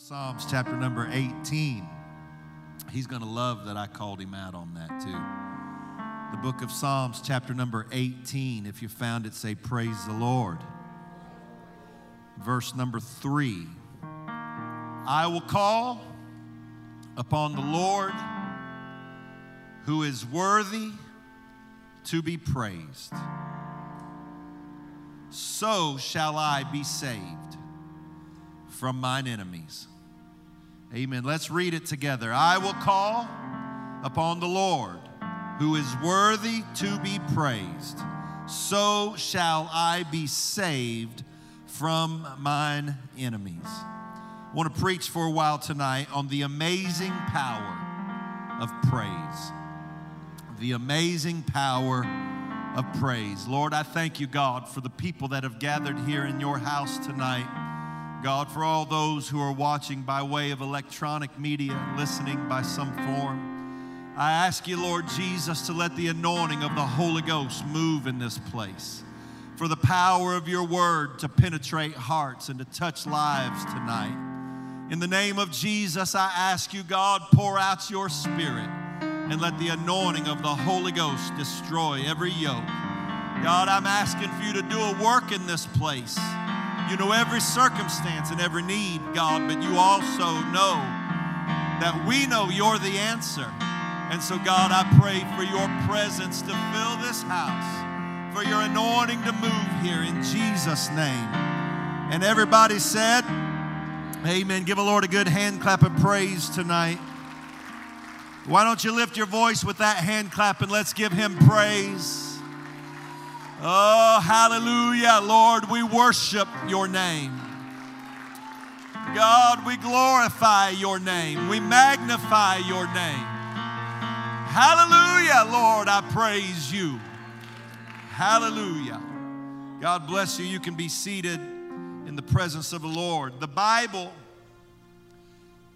Psalms chapter number 18. He's going to love that I called him out on that too. The book of Psalms chapter number 18. If you found it, say, Praise the Lord. Verse number 3. I will call upon the Lord who is worthy to be praised. So shall I be saved from mine enemies. Amen. Let's read it together. I will call upon the Lord who is worthy to be praised. So shall I be saved from mine enemies. I want to preach for a while tonight on the amazing power of praise. The amazing power of praise. Lord, I thank you, God, for the people that have gathered here in your house tonight. God, for all those who are watching by way of electronic media, listening by some form, I ask you, Lord Jesus, to let the anointing of the Holy Ghost move in this place. For the power of your word to penetrate hearts and to touch lives tonight. In the name of Jesus, I ask you, God, pour out your spirit and let the anointing of the Holy Ghost destroy every yoke. God, I'm asking for you to do a work in this place. You know every circumstance and every need, God, but you also know that we know you're the answer. And so, God, I pray for your presence to fill this house, for your anointing to move here in Jesus' name. And everybody said, Amen. Give the Lord a good hand clap of praise tonight. Why don't you lift your voice with that hand clap and let's give him praise? Oh, hallelujah. Lord, we worship your name. God, we glorify your name. We magnify your name. Hallelujah, Lord, I praise you. Hallelujah. God bless you. You can be seated in the presence of the Lord. The Bible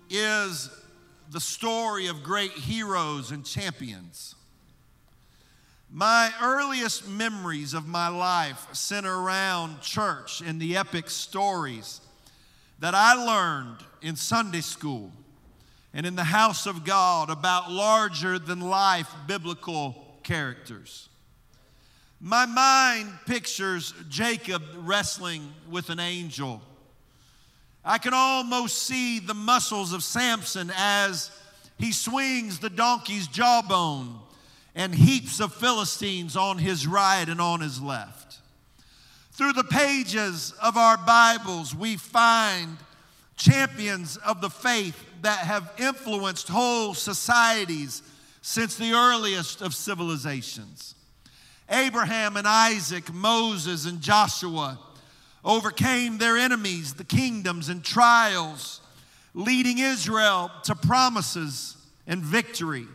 is the story of great heroes and champions. My earliest memories of my life center around church and the epic stories that I learned in Sunday school and in the house of God about larger than life biblical characters. My mind pictures Jacob wrestling with an angel. I can almost see the muscles of Samson as he swings the donkey's jawbone and heaps of Philistines on his right and on his left. Through the pages of our Bibles, we find champions of the faith that have influenced whole societies since the earliest of civilizations. Abraham and Isaac, Moses and Joshua overcame their enemies, the kingdoms and trials, leading Israel to promises and victory.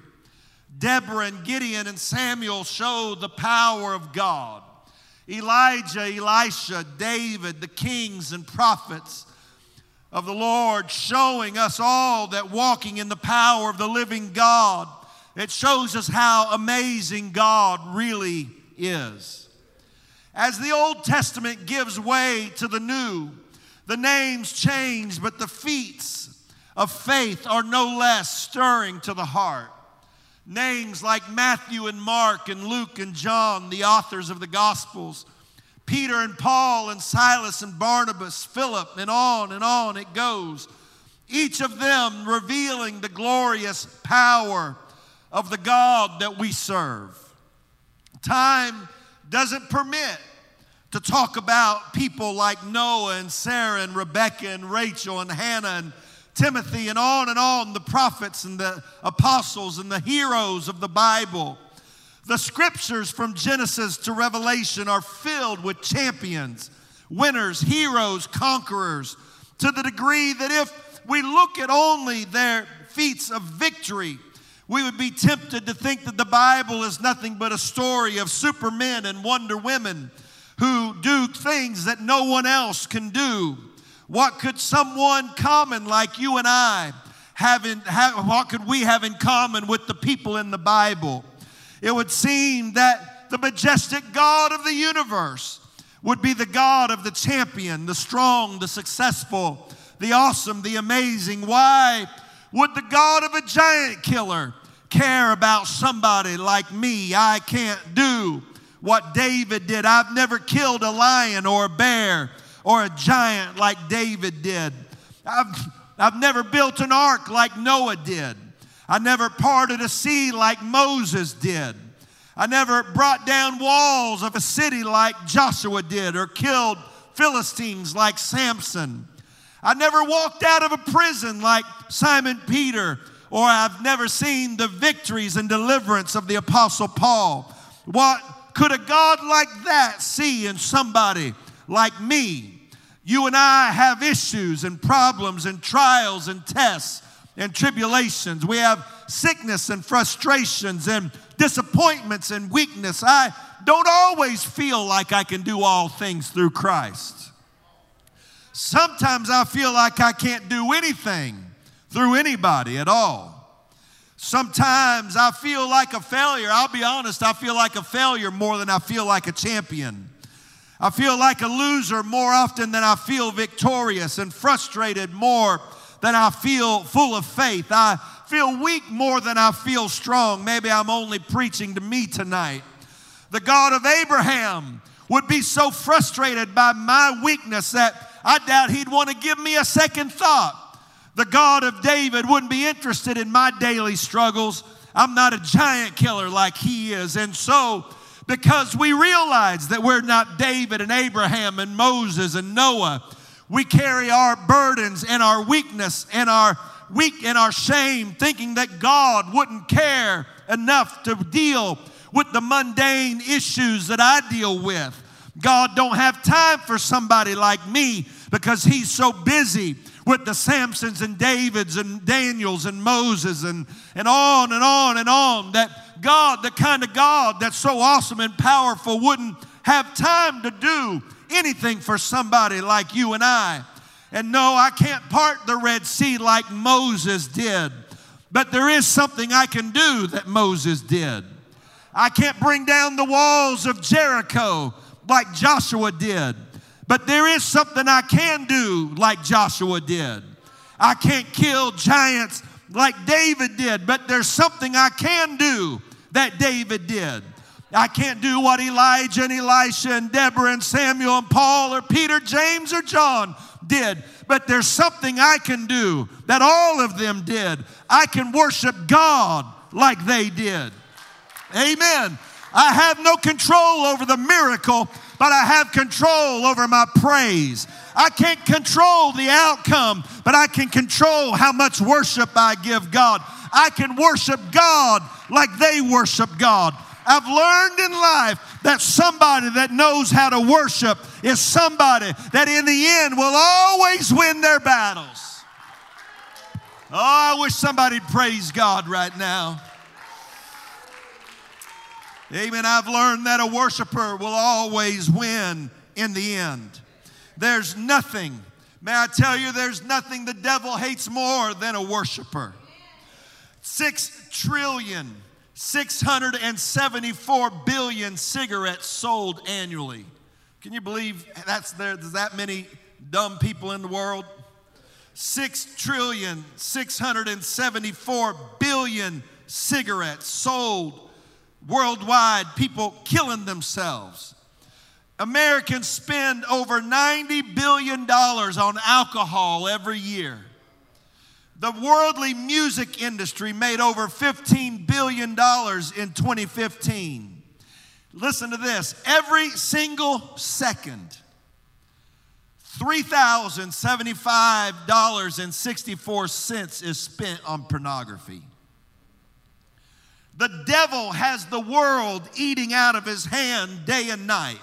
Deborah and Gideon and Samuel showed the power of God. Elijah, Elisha, David, the kings and prophets of the Lord, showing us all that walking in the power of the living God, it shows us how amazing God really is. As the Old Testament gives way to the New, the names change, but the feats of faith are no less stirring to the heart. Names like Matthew and Mark and Luke and John, the authors of the Gospels, Peter and Paul and Silas and Barnabas, Philip, and on and on it goes. Each of them revealing the glorious power of the God that we serve. Time doesn't permit to talk about people like Noah and Sarah and Rebecca and Rachel and Hannah and Timothy, and on and on, the prophets and the apostles and the heroes of the Bible. The scriptures from Genesis to Revelation are filled with champions, winners, heroes, conquerors, to the degree that if we look at only their feats of victory, we would be tempted to think that the Bible is nothing but a story of supermen and wonder women who do things that no one else can do. What could someone common like you and I have in, have, what could we have in common with the people in the Bible? It would seem that the majestic God of the universe would be the God of the champion, the strong, the successful, the awesome, the amazing. Why would the God of a giant killer care about somebody like me? I can't do what David did. I've never killed a lion or a bear or a giant like David did. I've, I've never built an ark like Noah did. I never parted a sea like Moses did. I never brought down walls of a city like Joshua did or killed Philistines like Samson. I never walked out of a prison like Simon Peter, or I've never seen the victories and deliverance of the Apostle Paul. What could a God like that see in somebody like me? You and I have issues and problems and trials and tests and tribulations. We have sickness and frustrations and disappointments and weakness. I don't always feel like I can do all things through Christ. Sometimes I feel like I can't do anything through anybody at all. Sometimes I feel like a failure. I'll be honest, I feel like a failure more than I feel like a champion. I feel like a loser more often than I feel victorious and frustrated more than I feel full of faith. I feel weak more than I feel strong. Maybe I'm only preaching to me tonight. The God of Abraham would be so frustrated by my weakness that I doubt he'd want to give me a second thought. The God of David wouldn't be interested in my daily struggles. I'm not a giant killer like he is. And so, because we realize that we're not David and Abraham and Moses and Noah, we carry our burdens and our weakness and our weak and our shame, thinking that God wouldn't care enough to deal with the mundane issues that I deal with. God don't have time for somebody like me because he's so busy with the Samsons and Davids and Daniels and Moses and, and on and on and on that God, the kind of God that's so awesome and powerful, wouldn't have time to do anything for somebody like you and I. And no, I can't part the Red Sea like Moses did. But there is something I can do that Moses did. I can't bring down the walls of Jericho like Joshua did. But there is something I can do like Joshua did. I can't kill giants like David did, but there's something I can do that David did. I can't do what Elijah and Elisha and Deborah and Samuel and Paul or Peter, James or John did. But there's something I can do that all of them did. I can worship God like they did. Amen. I have no control over the miracle, but I have control over my praise. I can't control the outcome, but I can control how much worship I give God. I can worship God like they worship God. I've learned in life that somebody that knows how to worship is somebody that in the end will always win their battles. Oh, I wish somebody'd praise God right now. Amen. I've learned that a worshiper will always win in the end. There's nothing, may I tell you, there's nothing the devil hates more than a worshiper. Six trillion 674 billion cigarettes sold annually. Can you believe that's there, there's that many dumb people in the world? 6 trillion 674 billion cigarettes sold worldwide, people killing themselves. Americans spend over $90 billion on alcohol every year. The worldly music industry made over $15 billion in 2015. Listen to this every single second, $3,075.64 is spent on pornography. The devil has the world eating out of his hand day and night.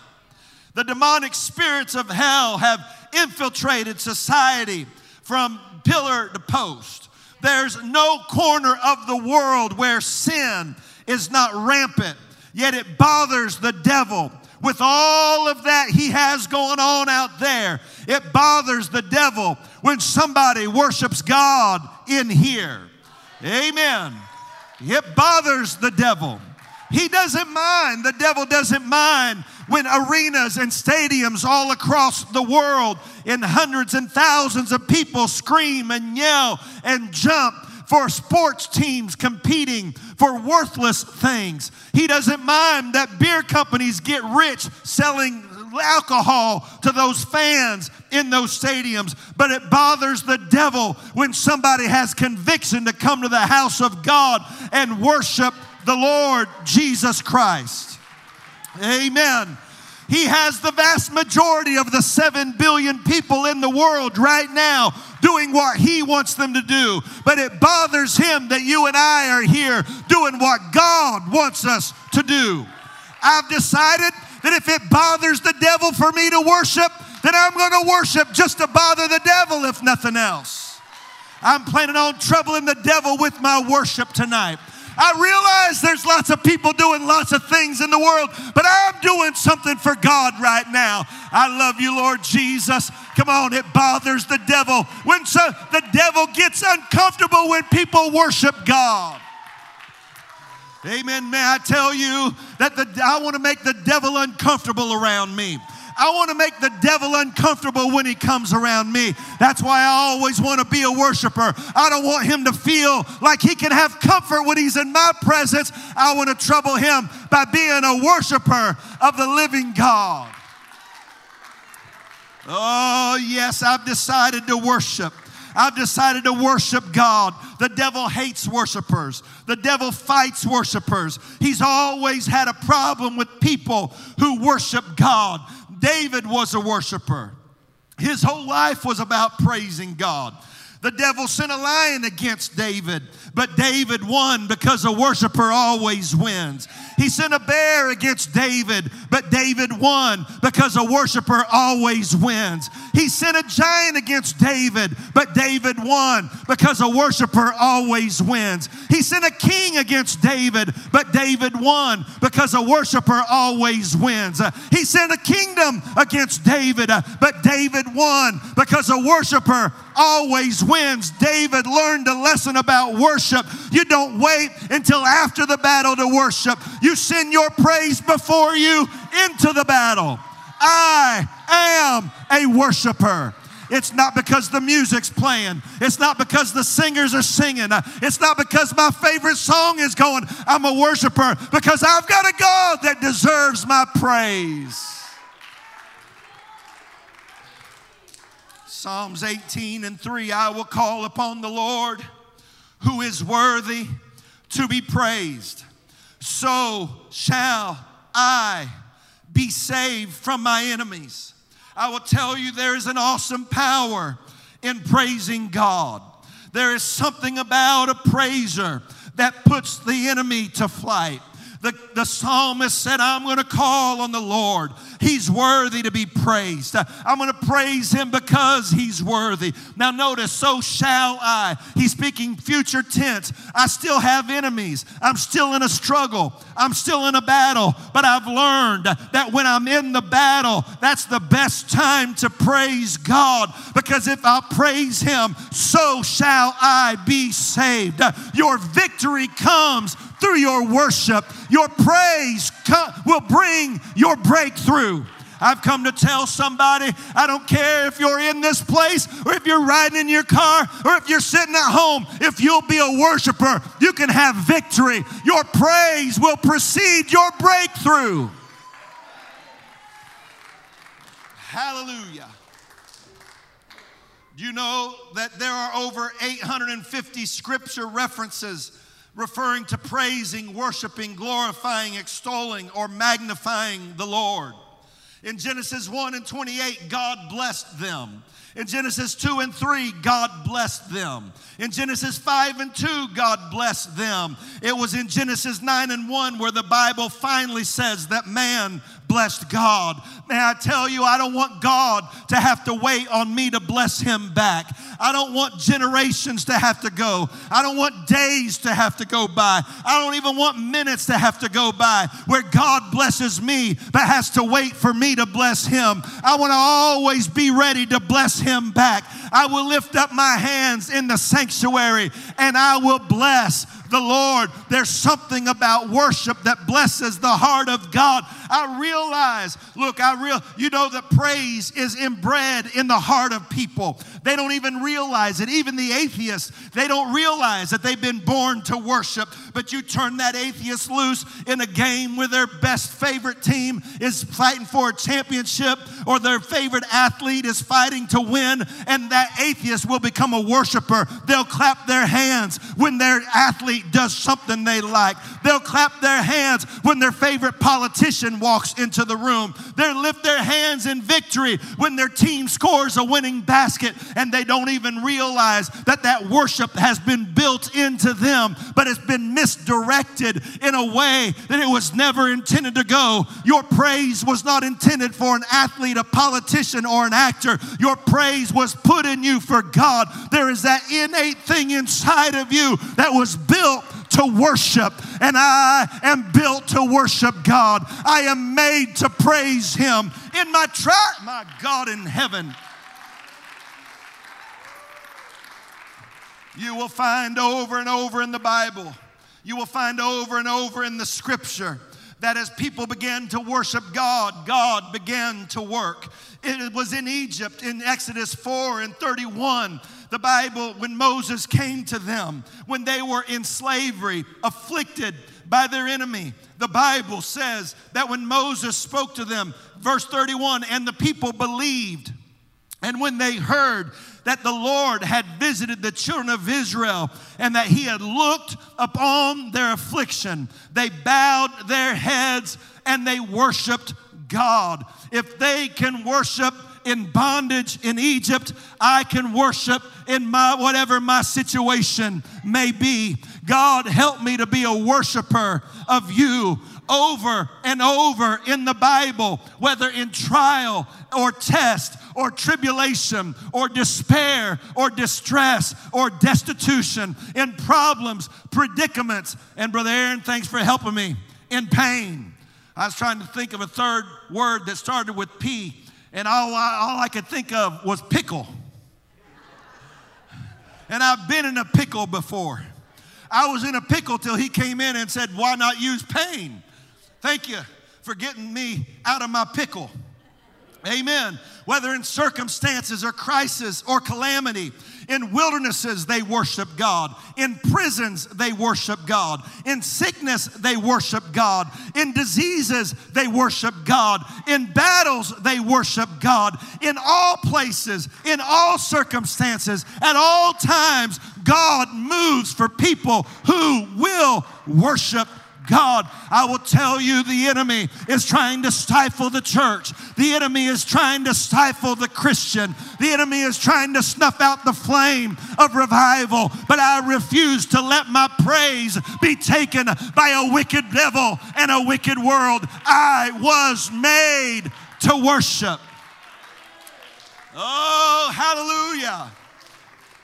The demonic spirits of hell have infiltrated society from pillar to post. There's no corner of the world where sin is not rampant, yet it bothers the devil. With all of that he has going on out there, it bothers the devil when somebody worships God in here. Amen. It bothers the devil. He doesn't mind, the devil doesn't mind when arenas and stadiums all across the world in hundreds and thousands of people scream and yell and jump for sports teams competing for worthless things. He doesn't mind that beer companies get rich selling alcohol to those fans in those stadiums, but it bothers the devil when somebody has conviction to come to the house of God and worship the Lord Jesus Christ. Amen. He has the vast majority of the 7 billion people in the world right now doing what He wants them to do. But it bothers Him that you and I are here doing what God wants us to do. I've decided that if it bothers the devil for me to worship, then I'm going to worship just to bother the devil, if nothing else. I'm planning on troubling the devil with my worship tonight. I realize there's lots of people doing lots of things in the world, but I'm doing something for God right now. I love you, Lord Jesus. Come on, it bothers the devil when so, the devil gets uncomfortable when people worship God. Amen. May I tell you that the, I want to make the devil uncomfortable around me. I want to make the devil uncomfortable when he comes around me. That's why I always want to be a worshiper. I don't want him to feel like he can have comfort when he's in my presence. I want to trouble him by being a worshiper of the living God. Oh, yes, I've decided to worship. I've decided to worship God. The devil hates worshipers. The devil fights worshipers. He's always had a problem with people who worship God. David was a worshiper. His whole life was about praising God. The devil sent a lion against David, but David won because a worshiper always wins. He sent a bear against David, but David won because a worshiper always wins. He sent a giant against David, but David won because a worshiper always wins. He sent a king against David, but David won because a worshiper always wins. He sent a kingdom against David, but David won because a worshiper always wins. David learned a lesson about worship. You don't wait until after the battle to worship, you send your praise before you into the battle. I am a worshiper. It's not because the music's playing. It's not because the singers are singing. It's not because my favorite song is going. I'm a worshiper because I've got a God that deserves my praise. Psalms 18 and 3 I will call upon the Lord who is worthy to be praised. So shall I be saved from my enemies. I will tell you there is an awesome power in praising God. There is something about a praiser that puts the enemy to flight. The, the psalmist said, I'm going to call on the Lord. He's worthy to be praised. I'm going to praise him because he's worthy. Now, notice, so shall I. He's speaking future tense. I still have enemies. I'm still in a struggle. I'm still in a battle. But I've learned that when I'm in the battle, that's the best time to praise God because if I praise him, so shall I be saved. Your victory comes through your worship. Your praise will bring your breakthrough. I've come to tell somebody, I don't care if you're in this place or if you're riding in your car or if you're sitting at home, if you'll be a worshiper, you can have victory. Your praise will precede your breakthrough. Hallelujah. Do you know that there are over 850 scripture references referring to praising, worshiping, glorifying, extolling, or magnifying the Lord. In Genesis 1 and 28, God blessed them. In Genesis 2 and 3, God blessed them. In Genesis 5 and 2, God blessed them. It was in Genesis 9 and 1 where the Bible finally says that man blessed God. May I tell you, I don't want God to have to wait on me to bless him back. I don't want generations to have to go. I don't want days to have to go by. I don't even want minutes to have to go by where God blesses me but has to wait for me to bless him. I want to always be ready to bless him back. I will lift up my hands in the sanctuary and I will bless the Lord. There's something about worship that blesses the heart of God. I realize, look, I real you know that praise is inbred in the heart of people. They don't even realize it. Even the atheists, they don't realize that they've been born to worship. But you turn that atheist loose in a game where their best favorite team is fighting for a championship or their favorite athlete is fighting to win, and that atheist will become a worshiper. They'll clap their hands when their athlete does something they like. They'll clap their hands when their favorite politician walks into the room. They'll lift their hands in victory when their team scores a winning basket and they don't even realize that that worship has been built into them, but it's been misdirected in a way that it was never intended to go. Your praise was not intended for an athlete, a politician, or an actor. Your praise was put in you for God. There is that innate thing inside of you that was built to worship, and I am built to worship God. I am made to praise Him in my tribe, my God in heaven. You will find over and over in the Bible, you will find over and over in the scripture that as people began to worship God, God began to work. It was in Egypt in Exodus 4 and 31 the Bible, when Moses came to them, when they were in slavery, afflicted by their enemy, the Bible says that when Moses spoke to them, verse 31, and the people believed. And when they heard that the Lord had visited the children of Israel and that he had looked upon their affliction, they bowed their heads and they worshiped God. If they can worship in bondage in Egypt, I can worship in my whatever my situation may be. God, help me to be a worshiper of you over and over in the Bible, whether in trial or test or tribulation or despair or distress or destitution, in problems, predicaments. And Brother Aaron, thanks for helping me in pain. I was trying to think of a third word that started with P and all I, all I could think of was pickle. And I've been in a pickle before. I was in a pickle till he came in and said, Why not use pain? Thank you for getting me out of my pickle. Amen. Whether in circumstances or crisis or calamity, in wildernesses, they worship God. In prisons, they worship God. In sickness, they worship God. In diseases, they worship God. In battles, they worship God. In all places, in all circumstances, at all times, God moves for people who will worship God. I will tell you the enemy is trying to stifle the church. The enemy is trying to stifle the Christian. The enemy is trying to snuff out the flame of revival. But I refuse to let my praise be taken by a wicked devil and a wicked world. I was made to worship. Oh, hallelujah.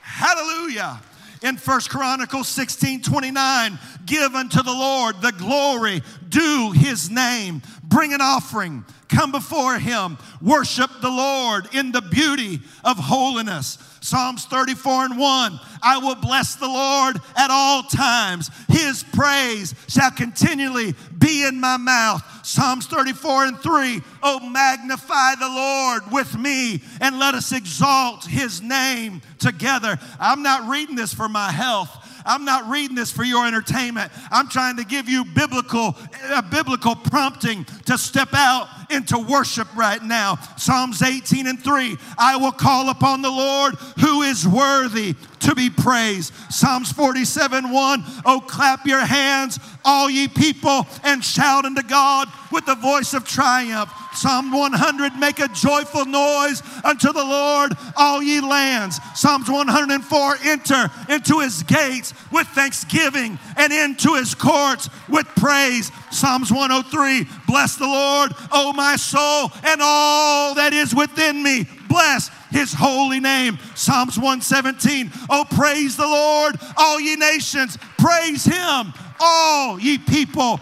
Hallelujah in First Chronicles 16 29. Give unto the Lord the glory, due his name, bring an offering, come before him, worship the Lord in the beauty of holiness. Psalms 34 and 1 I will bless the Lord at all times. His praise shall continually be in my mouth. Psalms 34 and 3 Oh, magnify the Lord with me and let us exalt his name together. I'm not reading this for my health. I'm not reading this for your entertainment. I'm trying to give you biblical, a biblical prompting to step out into worship right now. Psalms 18 and 3 I will call upon the Lord who is worthy to be praised. Psalms 47 1 Oh, clap your hands, all ye people, and shout unto God with the voice of triumph. Psalm 100 Make a joyful noise unto the Lord, all ye lands. Psalms 104 Enter into his gates with thanksgiving and into his courts with praise. Psalms 103 Bless the Lord, O my soul, and all that is within me. Bless his holy name. Psalms 117. Oh, praise the Lord, all ye nations. Praise him, all ye people.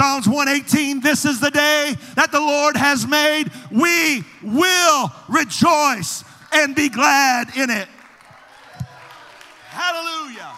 Psalms 118 This is the day that the Lord has made. We will rejoice and be glad in it. Hallelujah.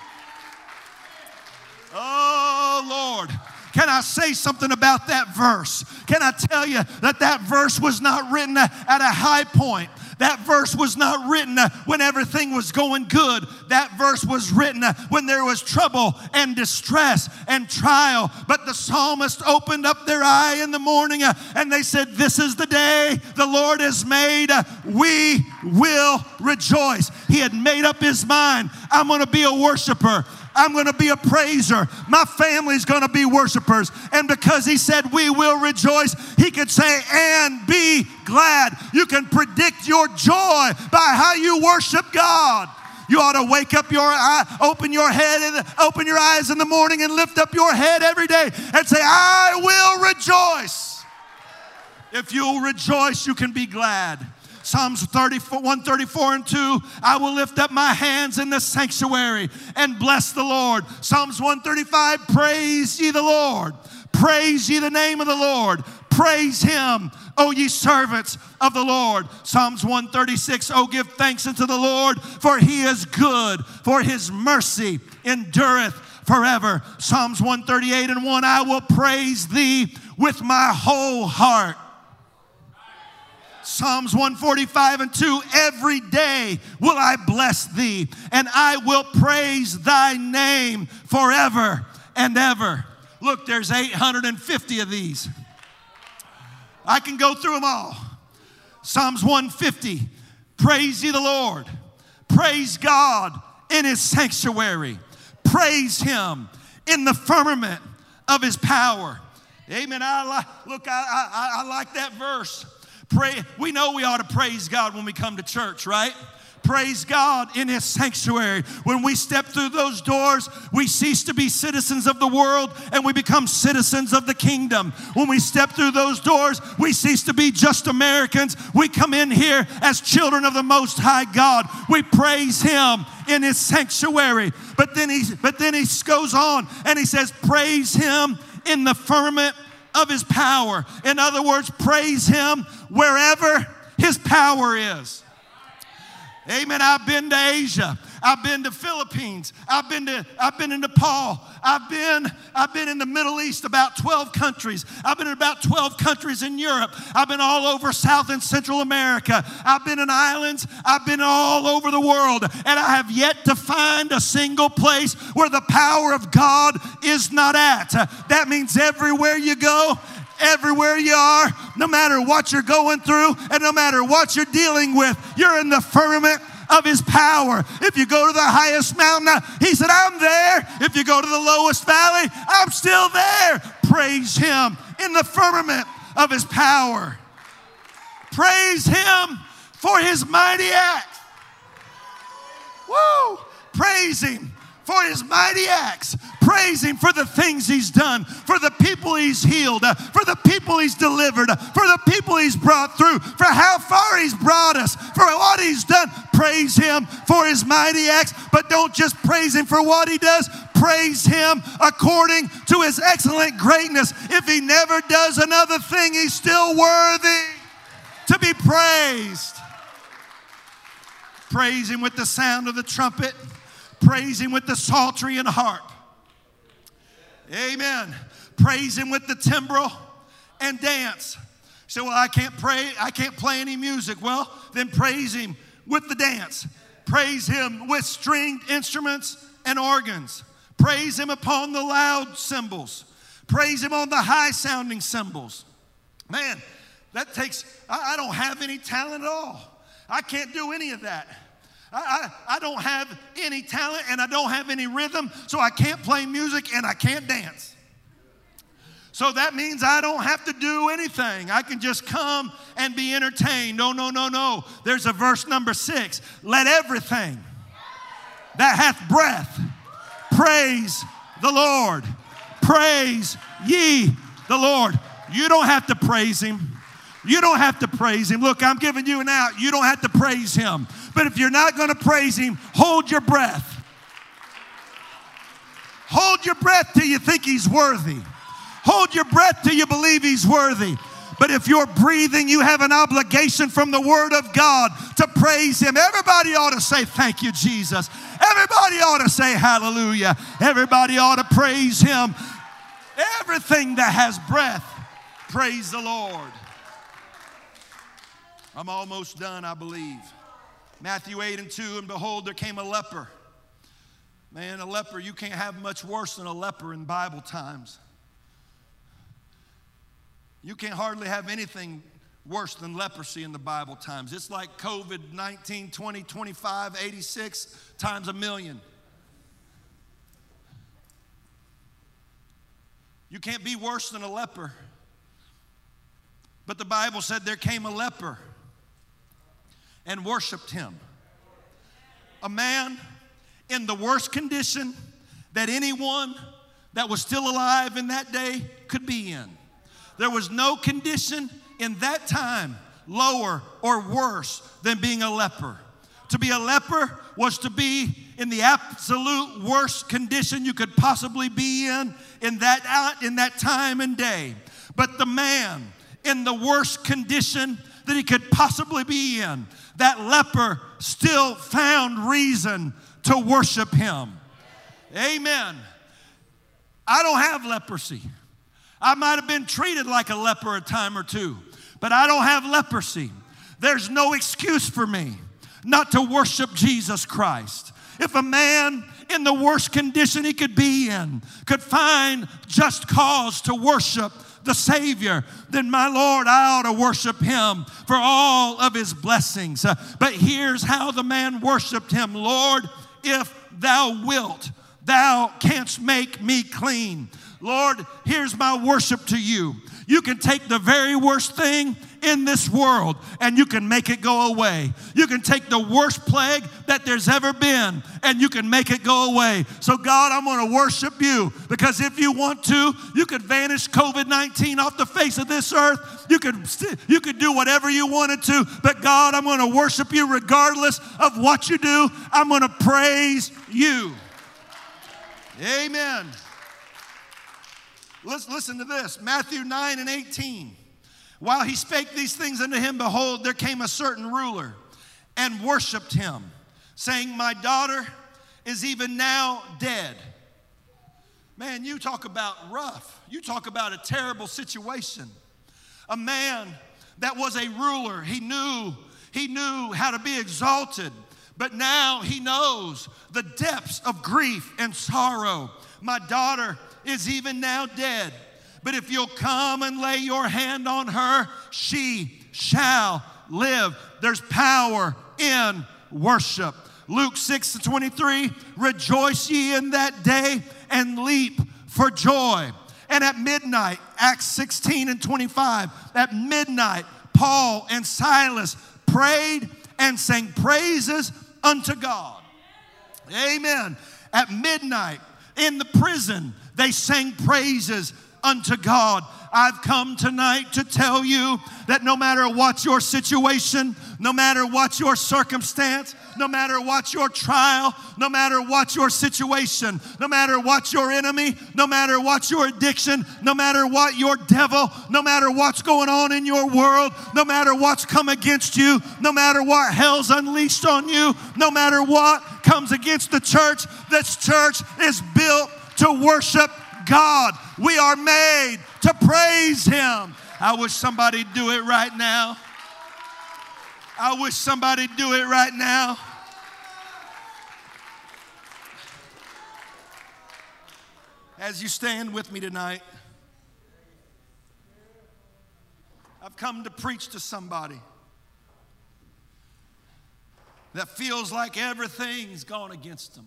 Oh, Lord. Can I say something about that verse? Can I tell you that that verse was not written at a high point? That verse was not written uh, when everything was going good. That verse was written uh, when there was trouble and distress and trial. But the psalmist opened up their eye in the morning uh, and they said, This is the day the Lord has made. We will rejoice. He had made up his mind. I'm going to be a worshiper. I'm going to be a praiser. My family's going to be worshipers. And because he said, We will rejoice, he could say, And be glad. You can predict your joy by how you worship God. You ought to wake up your eye, open your head, and open your eyes in the morning and lift up your head every day and say, I will rejoice. If you'll rejoice, you can be glad. Psalms 34, 134 and 2, I will lift up my hands in the sanctuary and bless the Lord. Psalms 135, praise ye the Lord. Praise ye the name of the Lord. Praise him, O ye servants of the Lord. Psalms 136, Oh, give thanks unto the Lord, for he is good, for his mercy endureth forever. Psalms 138 and 1, I will praise thee with my whole heart. Psalms 145 and 2 Every day will I bless thee, and I will praise thy name forever and ever. Look, there's 850 of these. I can go through them all. Psalms 150 Praise ye the Lord, praise God in his sanctuary, praise him in the firmament of his power. Amen. I like, look, I, I, I like that verse. Pray, we know we ought to praise God when we come to church, right? Praise God in His sanctuary. When we step through those doors, we cease to be citizens of the world and we become citizens of the kingdom. When we step through those doors, we cease to be just Americans. We come in here as children of the Most High God. We praise Him in His sanctuary. But then He, but then He goes on and He says, Praise Him in the firmament of his power. In other words, praise him wherever his power is. Amen. I've been to Asia. I've been to Philippines. I've been to I've been in Nepal. I've been I've been in the Middle East about 12 countries. I've been in about 12 countries in Europe. I've been all over South and Central America. I've been in islands. I've been all over the world and I have yet to find a single place where the power of God is not at. That means everywhere you go, everywhere you are, no matter what you're going through and no matter what you're dealing with, you're in the firmament of his power. If you go to the highest mountain, uh, he said, I'm there. If you go to the lowest valley, I'm still there. Praise him in the firmament of his power. Praise him for his mighty acts. Woo! Praise him for his mighty acts. Praise him for the things he's done, for the people he's healed, for the people he's delivered, for the people he's brought through, for how far he's brought us, for what he's done. Praise him for his mighty acts, but don't just praise him for what he does. Praise him according to his excellent greatness. If he never does another thing, he's still worthy to be praised. Praise him with the sound of the trumpet Praise Him with the psaltery and harp. Amen. Praise Him with the timbrel and dance. Say, well, I can't pray, I can't play any music. Well, then praise Him with the dance. Praise Him with stringed instruments and organs. Praise Him upon the loud cymbals. Praise Him on the high sounding cymbals. Man, that takes, I, I don't have any talent at all. I can't do any of that. I, I, I don't have any talent and I don't have any rhythm, so I can't play music and I can't dance. So that means I don't have to do anything. I can just come and be entertained. No, no, no, no. There's a verse number six. Let everything that hath breath praise the Lord. Praise ye the Lord. You don't have to praise him. You don't have to praise him. Look, I'm giving you an out. You don't have to praise him. But if you're not going to praise him, hold your breath. Hold your breath till you think he's worthy. Hold your breath till you believe he's worthy. But if you're breathing, you have an obligation from the Word of God to praise Him. Everybody ought to say, Thank you, Jesus. Everybody ought to say, Hallelujah. Everybody ought to praise Him. Everything that has breath, praise the Lord. I'm almost done, I believe. Matthew 8 and 2, and behold, there came a leper. Man, a leper, you can't have much worse than a leper in Bible times. You can't hardly have anything worse than leprosy in the Bible times. It's like COVID 19, 20, 25, 86 times a million. You can't be worse than a leper. But the Bible said there came a leper and worshiped him. A man in the worst condition that anyone that was still alive in that day could be in. There was no condition in that time lower or worse than being a leper. To be a leper was to be in the absolute worst condition you could possibly be in in that, uh, in that time and day. But the man in the worst condition that he could possibly be in, that leper still found reason to worship him. Amen. I don't have leprosy. I might have been treated like a leper a time or two, but I don't have leprosy. There's no excuse for me not to worship Jesus Christ. If a man in the worst condition he could be in could find just cause to worship the Savior, then my Lord, I ought to worship Him for all of His blessings. Uh, but here's how the man worshiped Him Lord, if thou wilt, thou canst make me clean. Lord, here's my worship to you. You can take the very worst thing in this world and you can make it go away. You can take the worst plague that there's ever been and you can make it go away. So, God, I'm going to worship you because if you want to, you could vanish COVID 19 off the face of this earth. You could, you could do whatever you wanted to, but God, I'm going to worship you regardless of what you do. I'm going to praise you. Amen. Let's listen to this Matthew 9 and 18. While he spake these things unto him, behold, there came a certain ruler and worshiped him, saying, My daughter is even now dead. Man, you talk about rough. You talk about a terrible situation. A man that was a ruler, he knew, he knew how to be exalted, but now he knows the depths of grief and sorrow. My daughter is even now dead. But if you'll come and lay your hand on her, she shall live. There's power in worship. Luke 6 to 23 Rejoice ye in that day and leap for joy. And at midnight, Acts 16 and 25, at midnight, Paul and Silas prayed and sang praises unto God. Amen. At midnight, in the prison, they sang praises unto God. I've come tonight to tell you that no matter what your situation, no matter what your circumstance, no matter what your trial, no matter what your situation, no matter what your enemy, no matter what your addiction, no matter what your devil, no matter what's going on in your world, no matter what's come against you, no matter what hell's unleashed on you, no matter what comes against the church, this church is built to worship God. We are made to praise Him. I wish somebody do it right now. I wish somebody do it right now. As you stand with me tonight, I've come to preach to somebody that feels like everything's gone against them.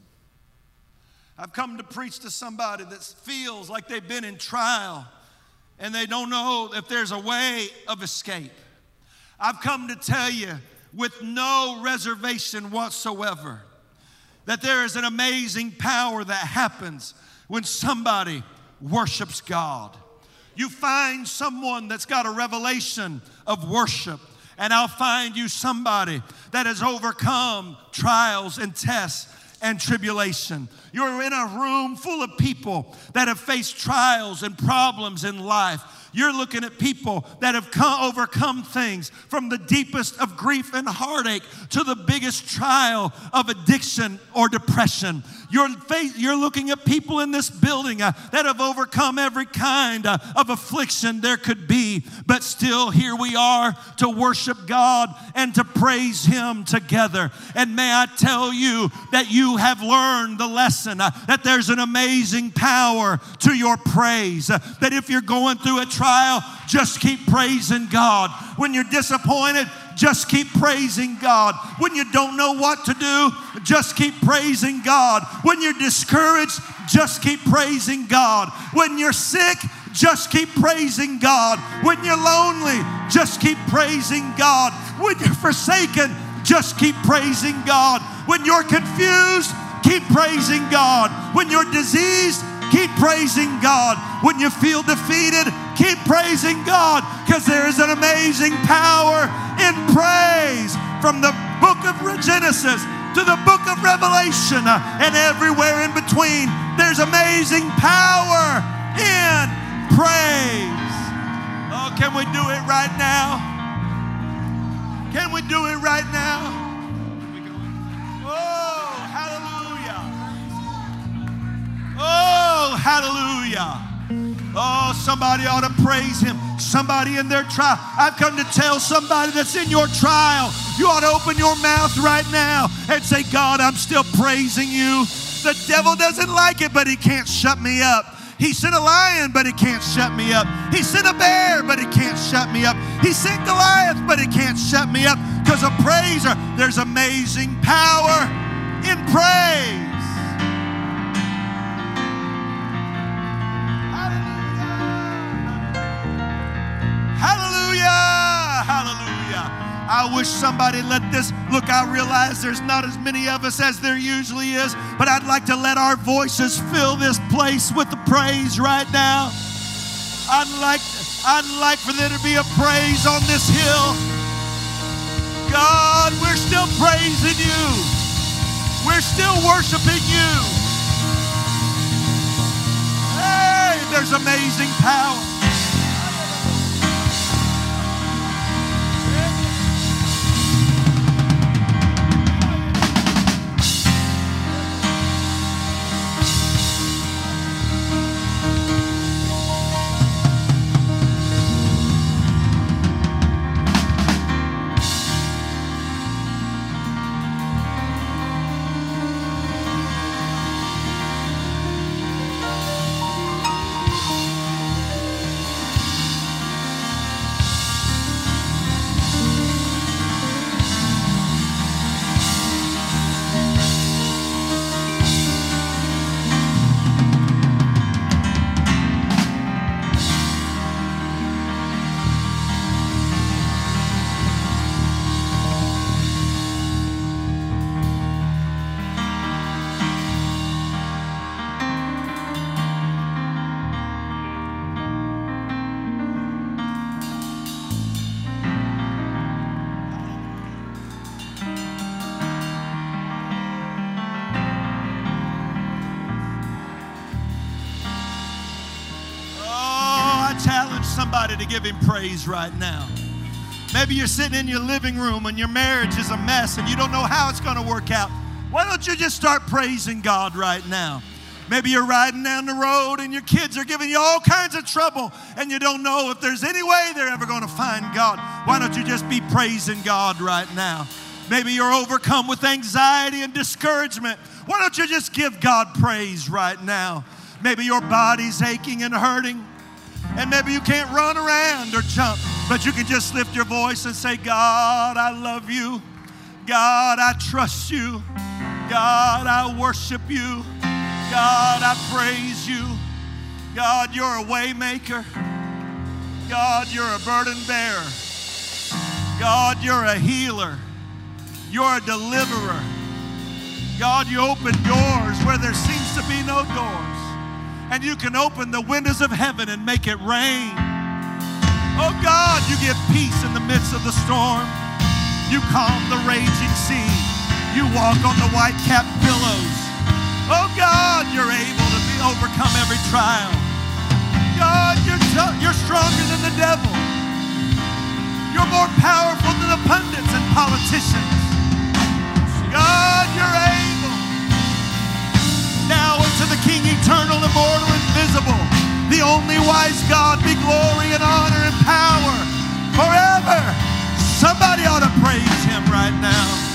I've come to preach to somebody that feels like they've been in trial and they don't know if there's a way of escape. I've come to tell you with no reservation whatsoever that there is an amazing power that happens when somebody worships God. You find someone that's got a revelation of worship, and I'll find you somebody that has overcome trials and tests and tribulation. You're in a room full of people that have faced trials and problems in life. You're looking at people that have come, overcome things from the deepest of grief and heartache to the biggest trial of addiction or depression. You're, you're looking at people in this building uh, that have overcome every kind uh, of affliction there could be, but still here we are to worship God and to praise Him together. And may I tell you that you have learned the lesson uh, that there's an amazing power to your praise. Uh, that if you're going through a trial, just keep praising God. When you're disappointed, just keep praising God. When you don't know what to do, just keep praising God. When you're discouraged, just keep praising God. When you're sick, just keep praising God. When you're lonely, just keep praising God. When you're forsaken, just keep praising God. When you're confused, keep praising God. When you're diseased, keep praising God. When you feel defeated, keep praising God because there is an amazing power in from the book of Genesis to the book of Revelation uh, and everywhere in between. There's amazing power in praise. Oh, can we do it right now? Can we do it right now? Oh, hallelujah. Oh, hallelujah. Oh, somebody ought to praise him. Somebody in their trial. I've come to tell somebody that's in your trial. You ought to open your mouth right now and say, God, I'm still praising you. The devil doesn't like it, but he can't shut me up. He sent a lion, but he can't shut me up. He sent a bear, but he can't shut me up. He sent Goliath, but he can't shut me up. Because a praiser, there's amazing power in praise. Hallelujah! I wish somebody let this look. I realize there's not as many of us as there usually is, but I'd like to let our voices fill this place with the praise right now. I'd like, I'd like for there to be a praise on this hill. God, we're still praising you. We're still worshiping you. Hey, there's amazing power. Praise right now. Maybe you're sitting in your living room and your marriage is a mess and you don't know how it's going to work out. Why don't you just start praising God right now? Maybe you're riding down the road and your kids are giving you all kinds of trouble and you don't know if there's any way they're ever going to find God. Why don't you just be praising God right now? Maybe you're overcome with anxiety and discouragement. Why don't you just give God praise right now? Maybe your body's aching and hurting. And maybe you can't run around or jump, but you can just lift your voice and say, God, I love you. God, I trust you. God, I worship you. God, I praise you. God, you're a waymaker. God, you're a burden bearer. God, you're a healer. You're a deliverer. God, you open doors where there seems to be no doors and you can open the windows of heaven and make it rain. Oh God, you give peace in the midst of the storm. You calm the raging sea. You walk on the white capped billows. Oh God, you're able to be, overcome every trial. God, you're, you're stronger than the devil. You're more powerful than the pundits and politicians. God, you're able. Unto the King eternal, immortal, invisible, the only wise God, be glory and honor and power forever. Somebody ought to praise him right now.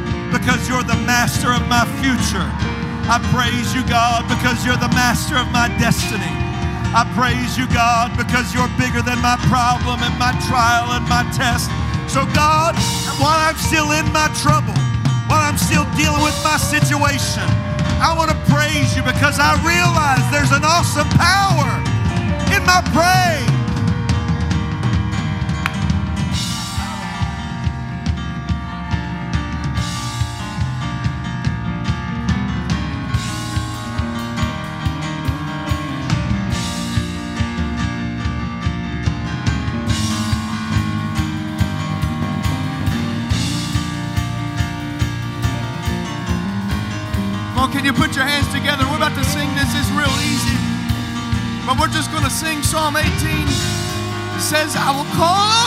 because you're the master of my future. I praise you, God, because you're the master of my destiny. I praise you, God, because you're bigger than my problem and my trial and my test. So, God, while I'm still in my trouble, while I'm still dealing with my situation, I want to praise you because I realize there's an awesome power in my praise. Says, I will call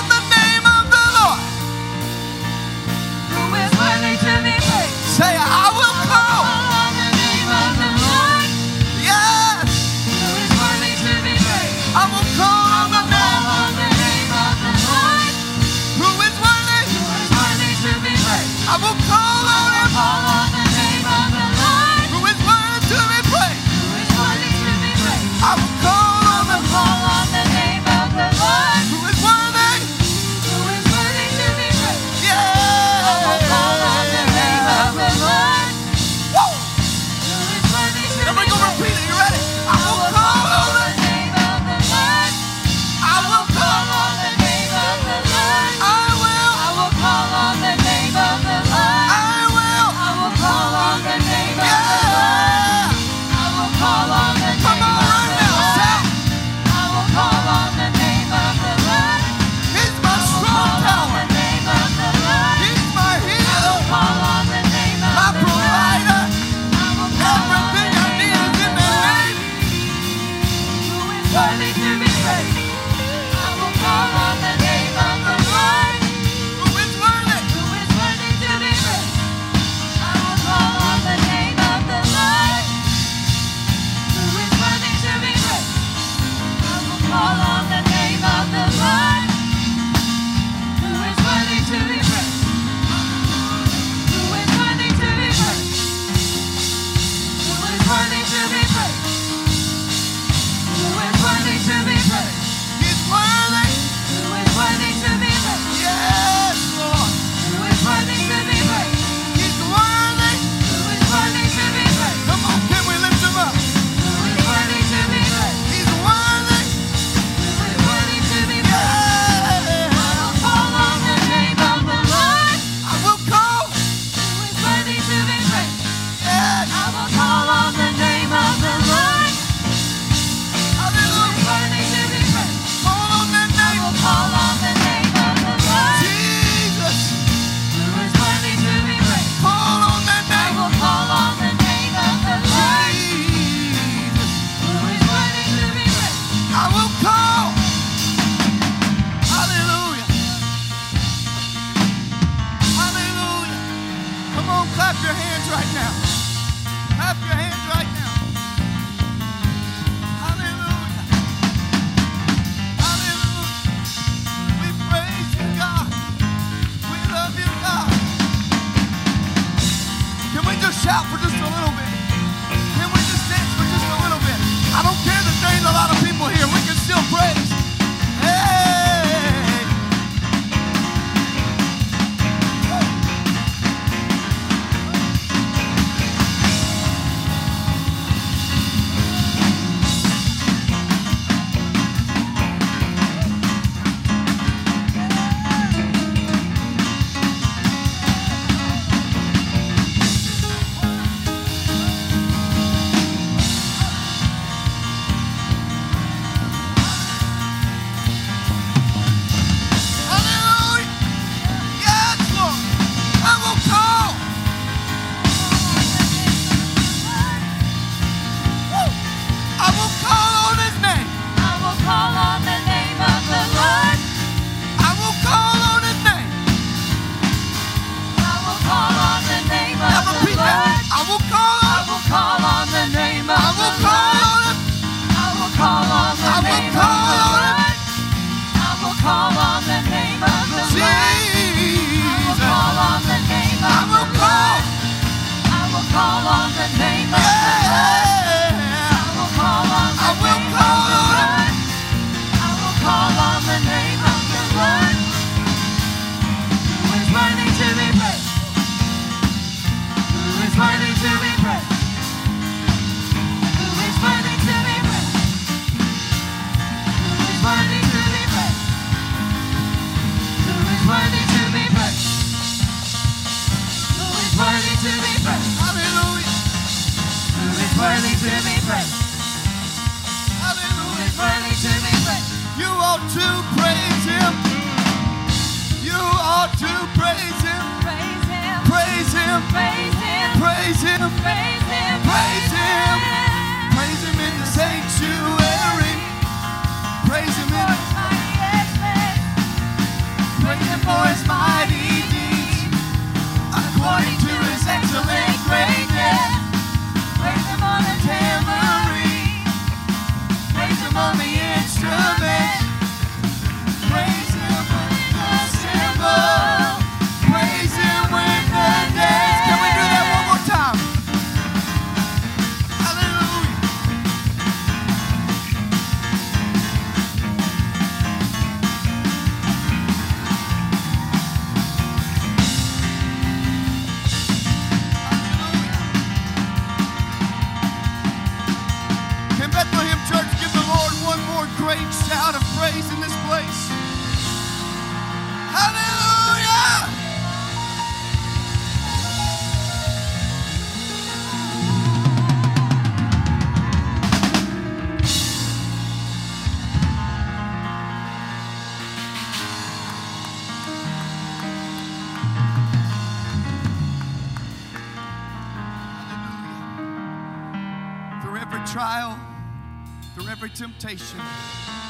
every temptation,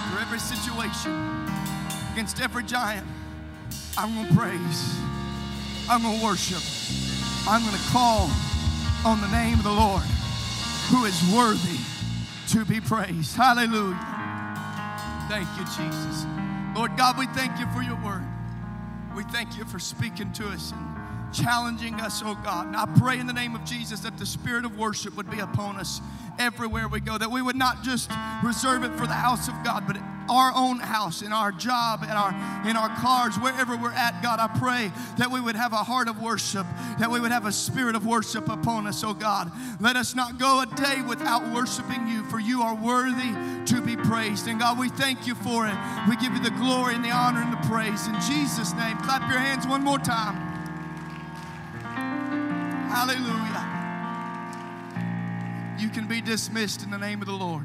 through every situation, against every giant, I'm going to praise. I'm going to worship. I'm going to call on the name of the Lord who is worthy to be praised. Hallelujah. Thank you, Jesus. Lord God, we thank you for your word. We thank you for speaking to us challenging us, oh God. And I pray in the name of Jesus that the spirit of worship would be upon us everywhere we go, that we would not just reserve it for the house of God, but our own house, in our job, in our in our cars, wherever we're at, God, I pray that we would have a heart of worship, that we would have a spirit of worship upon us, oh God. Let us not go a day without worshiping you, for you are worthy to be praised. And God, we thank you for it. We give you the glory and the honor and the praise. In Jesus' name, clap your hands one more time. Hallelujah. You can be dismissed in the name of the Lord.